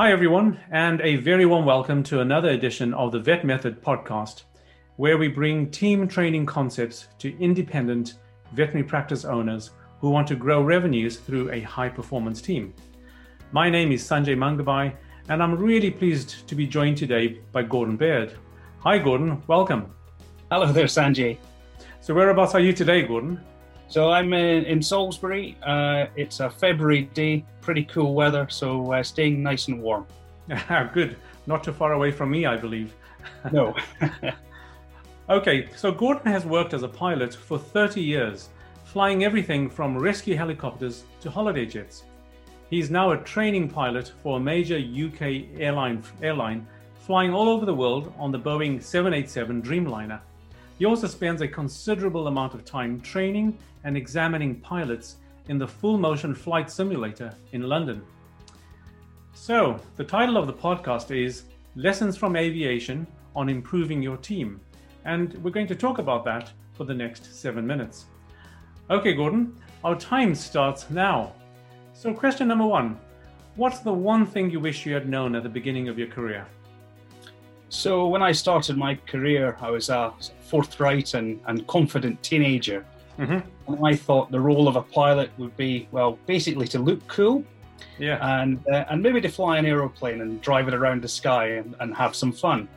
Hi, everyone, and a very warm welcome to another edition of the Vet Method podcast, where we bring team training concepts to independent veterinary practice owners who want to grow revenues through a high performance team. My name is Sanjay Mangabai, and I'm really pleased to be joined today by Gordon Baird. Hi, Gordon, welcome. Hello there, Sanjay. So, whereabouts are you today, Gordon? So I'm in, in Salisbury. Uh, it's a February day, pretty cool weather, so uh, staying nice and warm. Good. Not too far away from me, I believe. No. okay, so Gordon has worked as a pilot for 30 years, flying everything from rescue helicopters to holiday jets. He's now a training pilot for a major UK airline, airline flying all over the world on the Boeing 787 Dreamliner. He also spends a considerable amount of time training and examining pilots in the full motion flight simulator in London. So, the title of the podcast is Lessons from Aviation on Improving Your Team. And we're going to talk about that for the next seven minutes. Okay, Gordon, our time starts now. So, question number one What's the one thing you wish you had known at the beginning of your career? So when I started my career, I was a forthright and, and confident teenager. Mm-hmm. And I thought the role of a pilot would be, well, basically to look cool. Yeah. And, uh, and maybe to fly an aeroplane and drive it around the sky and, and have some fun.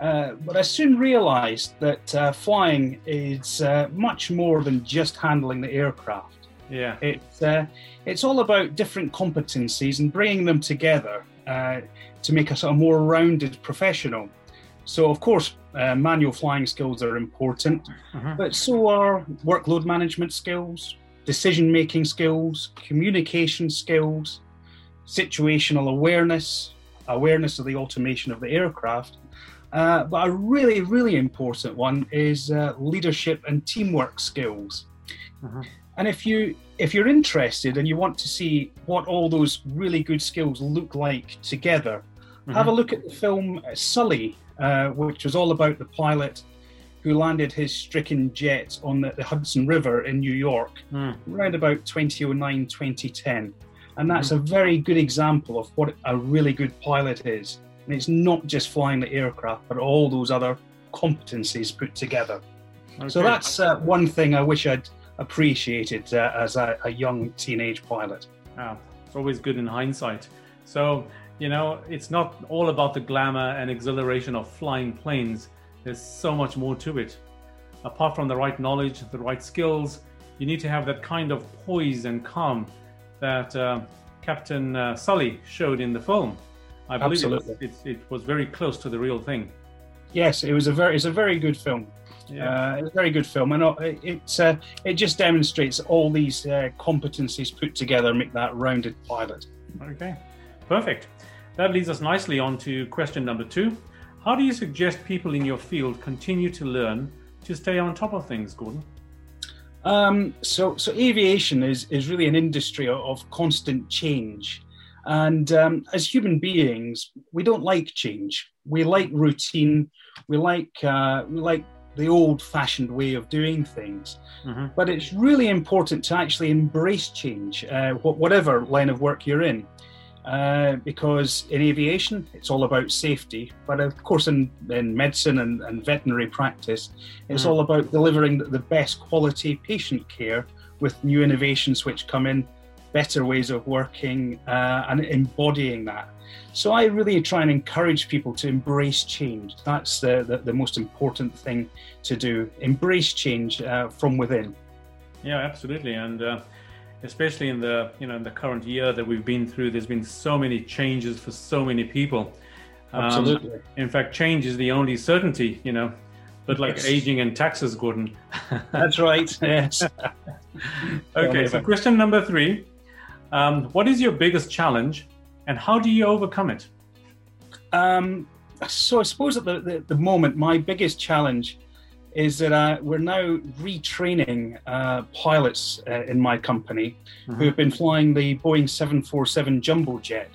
Uh, but I soon realized that uh, flying is uh, much more than just handling the aircraft. Yeah. It's, uh, it's all about different competencies and bringing them together uh, to make us a more rounded professional. So, of course, uh, manual flying skills are important, uh-huh. but so are workload management skills, decision making skills, communication skills, situational awareness, awareness of the automation of the aircraft. Uh, but a really, really important one is uh, leadership and teamwork skills. Uh-huh. And if you if you're interested and you want to see what all those really good skills look like together, mm-hmm. have a look at the film Sully, uh, which was all about the pilot who landed his stricken jet on the, the Hudson River in New York mm. around about 2009 2010. And that's mm. a very good example of what a really good pilot is. And it's not just flying the aircraft, but all those other competencies put together. Okay. So that's uh, one thing I wish I'd appreciated uh, as a, a, young teenage pilot. Ah, it's always good in hindsight. So, you know, it's not all about the glamour and exhilaration of flying planes. There's so much more to it. Apart from the right knowledge, the right skills, you need to have that kind of poise and calm that uh, Captain uh, Sully showed in the film. I believe it was, it, it was very close to the real thing. Yes, it was a very it's a very good film. Yeah. Uh, it's a very good film, and it uh, it just demonstrates all these uh, competencies put together make that rounded pilot. Okay, perfect. That leads us nicely on to question number two. How do you suggest people in your field continue to learn to stay on top of things, Gordon? Um, so, so aviation is is really an industry of constant change, and um, as human beings, we don't like change. We like routine. We like uh, we like the old fashioned way of doing things. Mm-hmm. But it's really important to actually embrace change, uh, whatever line of work you're in. Uh, because in aviation, it's all about safety. But of course, in, in medicine and, and veterinary practice, it's mm-hmm. all about delivering the best quality patient care with new innovations which come in, better ways of working, uh, and embodying that. So I really try and encourage people to embrace change. That's the, the, the most important thing to do. Embrace change uh, from within. Yeah, absolutely. And uh, especially in the you know in the current year that we've been through, there's been so many changes for so many people. Um, absolutely. In fact, change is the only certainty. You know, but like yes. aging and taxes, Gordon. That's right. Yes. okay. So question number three: um, What is your biggest challenge and how do you overcome it? Um, so I suppose at the, the, the, moment, my biggest challenge is that uh, we're now retraining uh, pilots uh, in my company mm-hmm. who have been flying the Boeing 747 jumbo jet.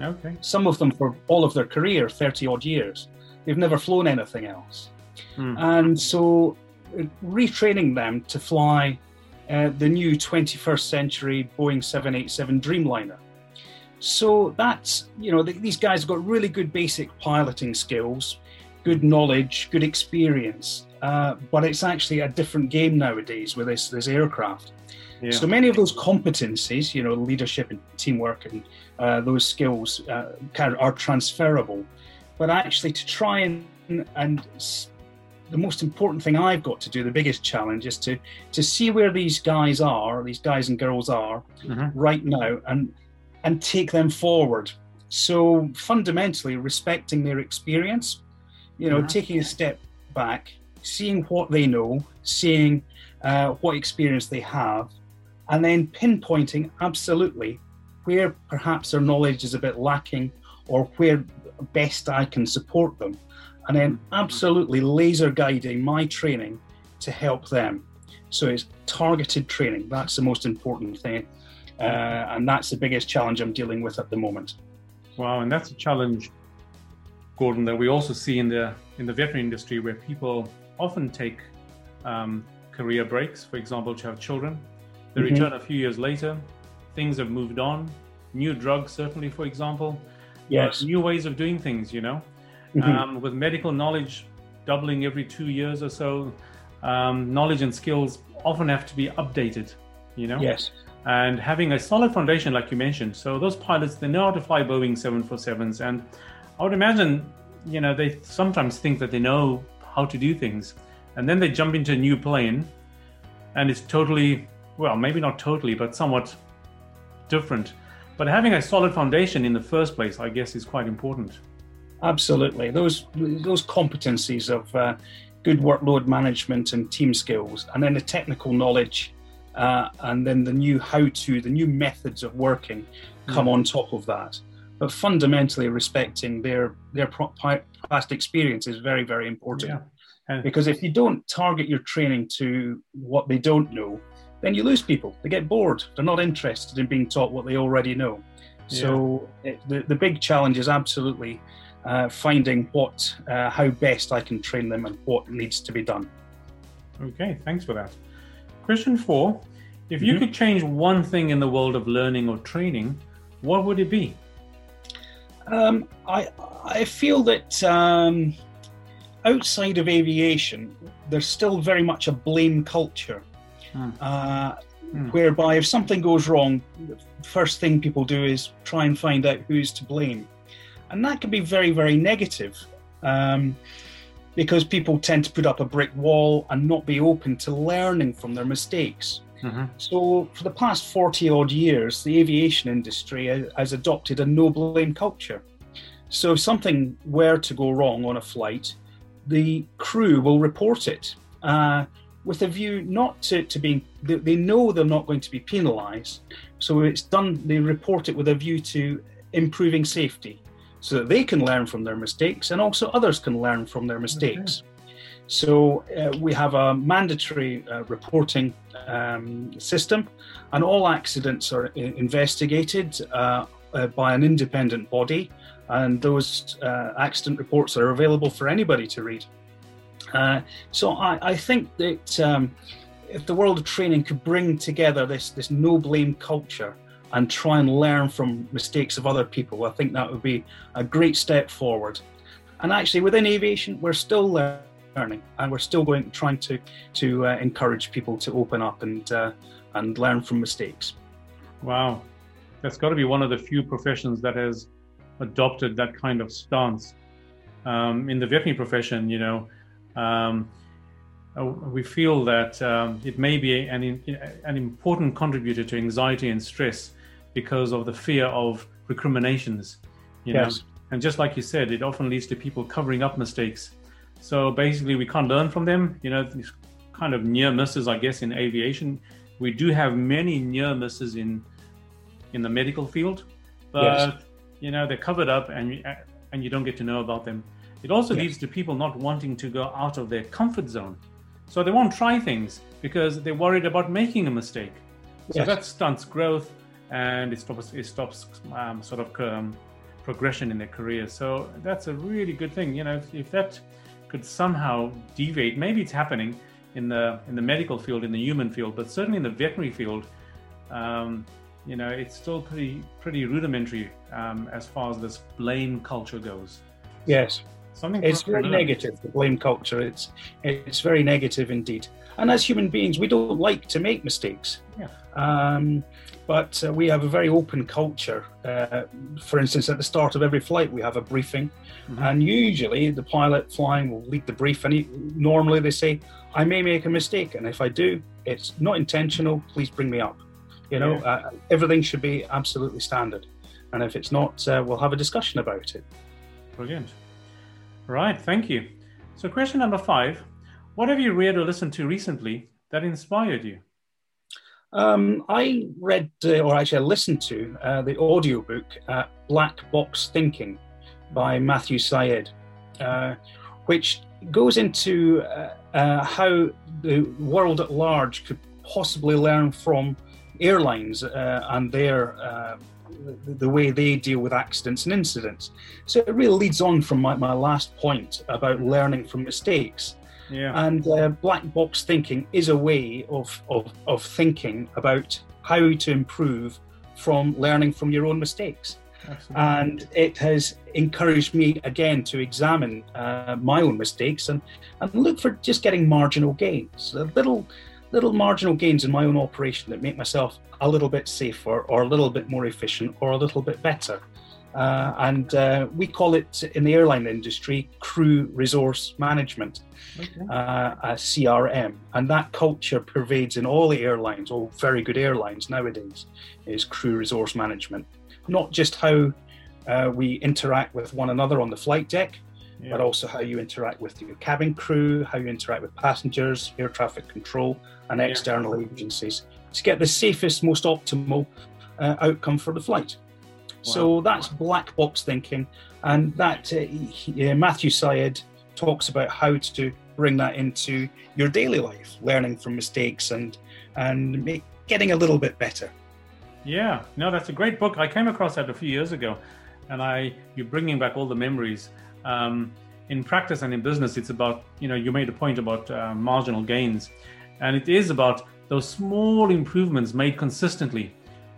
Okay. Some of them for all of their career, 30 odd years. They've never flown anything else. Mm. And so uh, retraining them to fly uh, the new 21st century Boeing 787 Dreamliner. So that's, you know, these guys have got really good basic piloting skills, good knowledge, good experience. Uh, but it's actually a different game nowadays with this, this aircraft. Yeah. So many of those competencies, you know, leadership and teamwork and uh, those skills uh, are transferable. But actually, to try and and the most important thing I've got to do, the biggest challenge, is to to see where these guys are, these guys and girls are mm-hmm. right now, and and take them forward. So fundamentally, respecting their experience, you know, mm-hmm. taking a step back, seeing what they know, seeing uh, what experience they have, and then pinpointing absolutely where perhaps their knowledge is a bit lacking or where best I can support them. And then absolutely laser guiding my training to help them. So it's targeted training. That's the most important thing. Uh, and that's the biggest challenge I'm dealing with at the moment. Wow, and that's a challenge, Gordon, that we also see in the in the veterinary industry, where people often take um, career breaks, for example, to have children. They mm-hmm. return a few years later, things have moved on, new drugs, certainly, for example, yes, new ways of doing things. You know, mm-hmm. um, with medical knowledge doubling every two years or so, um, knowledge and skills often have to be updated. You know, yes, and having a solid foundation, like you mentioned. So those pilots, they know how to fly Boeing 747s, and I would imagine, you know, they sometimes think that they know how to do things, and then they jump into a new plane, and it's totally, well, maybe not totally, but somewhat different. But having a solid foundation in the first place, I guess, is quite important. Absolutely, those those competencies of uh, good workload management and team skills, and then the technical knowledge uh, and then the new how to, the new methods of working come mm. on top of that. But fundamentally, respecting their their past experience is very very important. Yeah. because if you don't target your training to what they don't know, then you lose people. They get bored. They're not interested in being taught what they already know. Yeah. So it, the the big challenge is absolutely uh, finding what uh, how best I can train them and what needs to be done. Okay, thanks for that. Question four If you mm-hmm. could change one thing in the world of learning or training, what would it be? Um, I, I feel that um, outside of aviation, there's still very much a blame culture. Mm. Uh, mm. Whereby, if something goes wrong, the first thing people do is try and find out who's to blame. And that can be very, very negative. Um, because people tend to put up a brick wall and not be open to learning from their mistakes. Mm-hmm. So, for the past 40 odd years, the aviation industry has adopted a no blame culture. So, if something were to go wrong on a flight, the crew will report it uh, with a view not to, to being, they know they're not going to be penalised. So, it's done, they report it with a view to improving safety so that they can learn from their mistakes and also others can learn from their mistakes. Okay. So uh, we have a mandatory uh, reporting um, system, and all accidents are investigated uh, uh by an independent body, and those uh, accident reports are available for anybody to read. Uh, so I, I, think that um, if the world of training could bring together this this no blame culture and try and learn from mistakes of other people. I think that would be a great step forward. And actually, within aviation, we're still learning, and we're still going trying to to uh, encourage people to open up and uh, and learn from mistakes. Wow, that's got to be one of the few professions that has adopted that kind of stance. Um, in the veterinary profession, you know. Um, uh, we feel that um, it may be an, an important contributor to anxiety and stress because of the fear of recriminations. You yes. know? And just like you said, it often leads to people covering up mistakes. So basically, we can't learn from them. You know, these kind of near misses, I guess, in aviation. We do have many near misses in in the medical field, but yes. you know they're covered up, and you, and you don't get to know about them. It also yes. leads to people not wanting to go out of their comfort zone, so they won't try things because they're worried about making a mistake. So that stunts growth and it stops it stops um, sort of um, progression in their career. So that's a really good thing. You know, if, if, that could somehow deviate. Maybe it's happening in the in the medical field, in the human field, but certainly in the veterinary field, um, you know, it's still pretty pretty rudimentary um, as far as this blame culture goes. Yes, something. It's very negative. The blame culture. It's it's very negative indeed. And as human beings, we don't like to make mistakes. Yeah. Um, but uh, we have a very open culture. Uh, for instance, at the start of every flight, we have a briefing, mm-hmm. and usually the pilot flying will lead the brief. And he, normally they say, "I may make a mistake, and if I do, it's not intentional. Please bring me up." You know, yeah. uh, everything should be absolutely standard, and if it's not, uh, we'll have a discussion about it. Brilliant. Right, thank you. So, question number five: What have you read or listened to recently that inspired you? Um, I read, uh, or actually I listened to, uh, the audiobook uh, Black Box Thinking by Matthew Syed, uh, which goes into uh, uh, how the world at large could possibly learn from airlines and their the way they deal with accidents and incidents. So it really leads on from my, my last point about learning from mistakes. Yeah. And uh, black box thinking is a way of, of, of thinking about how to improve from learning from your own mistakes. Absolutely. And it has encouraged me again to examine uh, my own mistakes and, and look for just getting marginal gains, A little little marginal gains in my own operation that make myself a little bit safer or a little bit more efficient or a little bit better. Uh, and uh, we call it in the airline industry crew resource management, okay. uh, a CRM. And that culture pervades in all the airlines, all very good airlines nowadays, is crew resource management. Not just how uh, we interact with one another on the flight deck, yeah. but also how you interact with your cabin crew, how you interact with passengers, air traffic control, and external yeah. agencies to get the safest, most optimal uh, outcome for the flight. So that's black box thinking, and that uh, he, Matthew Syed talks about how to bring that into your daily life, learning from mistakes and and make, getting a little bit better. Yeah, no, that's a great book. I came across that a few years ago, and I you're bringing back all the memories. Um, in practice and in business, it's about you know you made a point about uh, marginal gains, and it is about those small improvements made consistently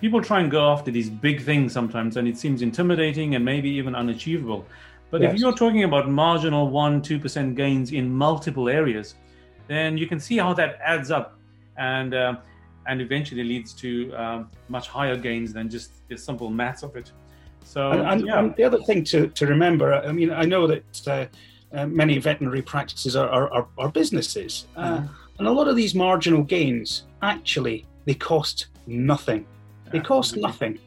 people try and go after these big things sometimes, and it seems intimidating and maybe even unachievable. But yes. if you're talking about marginal one, two percent gains in multiple areas, then you can see how that adds up, and uh, and eventually leads to um, much higher gains than just the simple maths of it. So, and, and, yeah. and the other thing to, to remember, I mean, I know that uh, uh, many veterinary practices are, are, are businesses, uh, mm-hmm. and a lot of these marginal gains actually they cost nothing. They cost nothing.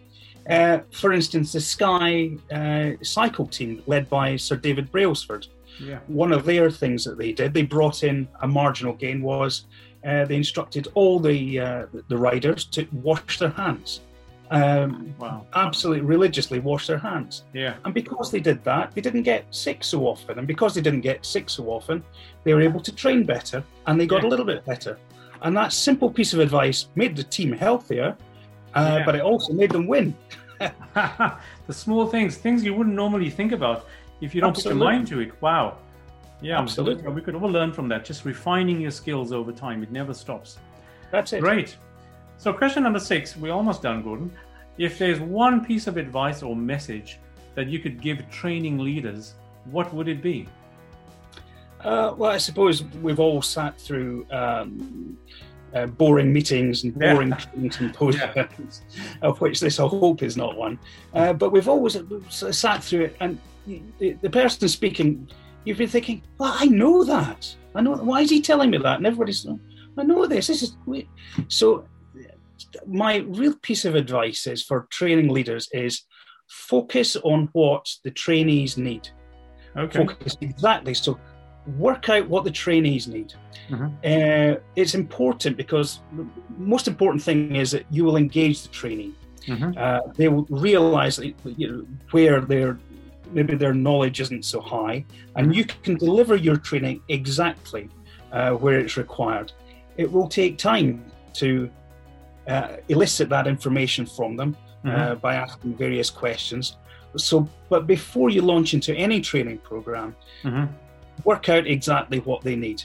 Uh, for instance, the Sky uh, cycle team, led by Sir David Brailsford, yeah. one of their things that they did, they brought in a marginal gain was uh, they instructed all the uh, the riders to wash their hands. Um, wow. Absolutely religiously wash their hands. Yeah. And because they did that, they didn't get sick so often. And because they didn't get sick so often, they were able to train better and they got yeah. a little bit better. And that simple piece of advice made the team healthier uh, yeah. but it also made them win. the small things, things you wouldn't normally think about if you don't Absolutely. put your mind to it. Wow. Yeah, Absolutely. We could all learn from that. Just refining your skills over time. It never stops. That's it. Great. So, question number six, we're almost done, Gordon. If there's one piece of advice or message that you could give training leaders, what would it be? Uh, well, I suppose we've all sat through um, uh, boring meetings and boring yeah. meetings and postings, yeah. of which this I hope is not one. Uh, but we've always sat through it, and the, the, person speaking, you've been thinking, "Well, I know that. I know. Why is he telling me that?" And everybody's, "I know this. This is weird." so." My real piece of advice is for training leaders is focus on what the trainees need. Okay. Focus exactly. So work out what the trainees need. Mm-hmm. Uh, it's important because the most important thing is that you will engage the trainee. Mm-hmm. Uh, they will realize that, you know, where their maybe their knowledge isn't so high, and you can deliver your training exactly uh, where it's required. It will take time to uh, elicit that information from them uh, mm-hmm. by asking various questions. So, but before you launch into any training program, mm-hmm work out exactly what they need.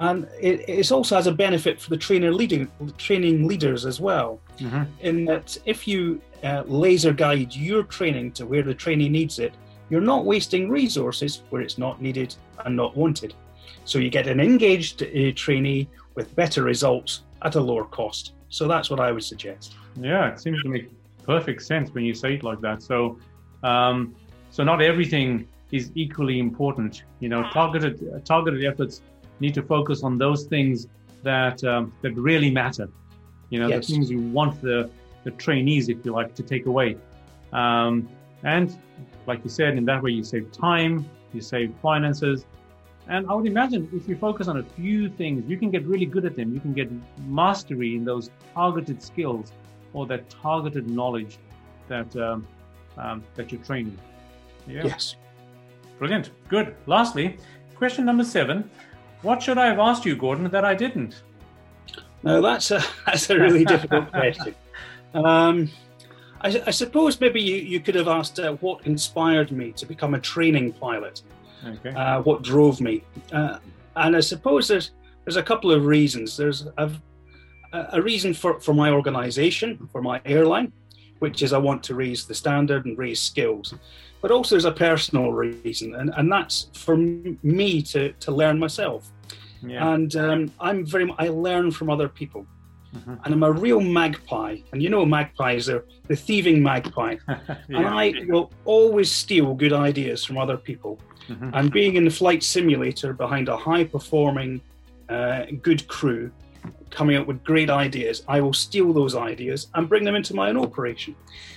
And it, it also has a benefit for the trainer leading, training leaders as well, mm-hmm. in that if you uh, laser guide your training to where the trainee needs it, you're not wasting resources where it's not needed and not wanted. So you get an engaged uh, trainee with better results at a lower cost. So that's what I would suggest. Yeah, it seems to make perfect sense when you say it like that. So, um, so not everything is equally important. You know, targeted targeted efforts need to focus on those things that um, that really matter. You know, yes. the things you want the the trainees, if you like, to take away. Um, and like you said, in that way you save time, you save finances. And I would imagine if you focus on a few things, you can get really good at them. You can get mastery in those targeted skills or that targeted knowledge that um, um, that you're training. Yeah. Yes. Brilliant. Good. Lastly, question number seven. What should I have asked you, Gordon, that I didn't? No, that's a that's a really difficult question. Um, I, I, suppose maybe you, you could have asked uh, what inspired me to become a training pilot. Okay. Uh, what drove me, uh, and I suppose there's there's a couple of reasons. There's a, a reason for for my organisation, for my airline, which is I want to raise the standard and raise skills but also there's a personal reason, and, and that's for me to, to learn myself. Yeah. And um, I'm very I learn from other people, mm-hmm. and I'm a real magpie. And you know, magpies are the thieving magpie, yeah. and I will always steal good ideas from other people. Mm-hmm. And being in the flight simulator behind a high performing, uh, good crew, coming up with great ideas, I will steal those ideas and bring them into my own operation.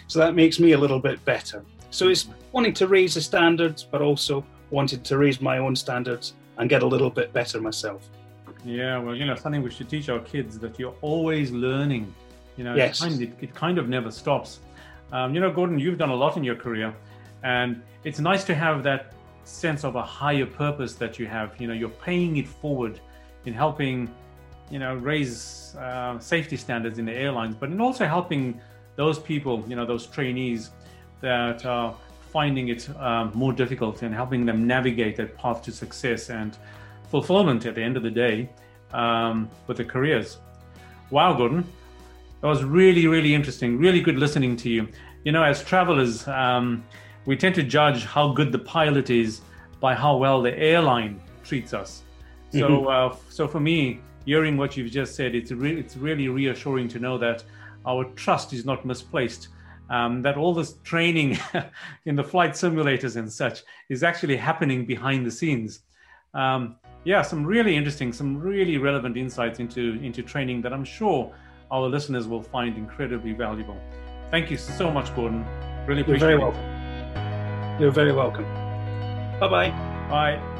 So that makes me a little bit better. So it's wanting to raise the standards, but also wanting to raise my own standards and get a little bit better myself. Yeah, well, you know, something we should teach our kids that you're always learning. You know, yes. it, kind of, it kind of never stops. Um, you know, Gordon, you've done a lot in your career, and it's nice to have that sense of a higher purpose that you have. You know, you're paying it forward in helping, you know, raise uh, safety standards in the airlines, but in also helping those people, you know, those trainees that are finding it um, more difficult and helping them navigate that path to success and fulfillment at the end of the day um, with their careers. Wow, Gordon, that was really, really interesting. Really good listening to you. You know, as travelers, um, we tend to judge how good the pilot is by how well the airline treats us. So, mm-hmm. uh, so for me, hearing what you've just said, it's re- it's really reassuring to know that our trust is not misplaced um, that all this training in the flight simulators and such is actually happening behind the scenes. Um, yeah, some really interesting, some really relevant insights into into training that I'm sure our listeners will find incredibly valuable. Thank you so much, Gordon. Really appreciate You're very it. welcome. You're very welcome. Bye-bye. Bye.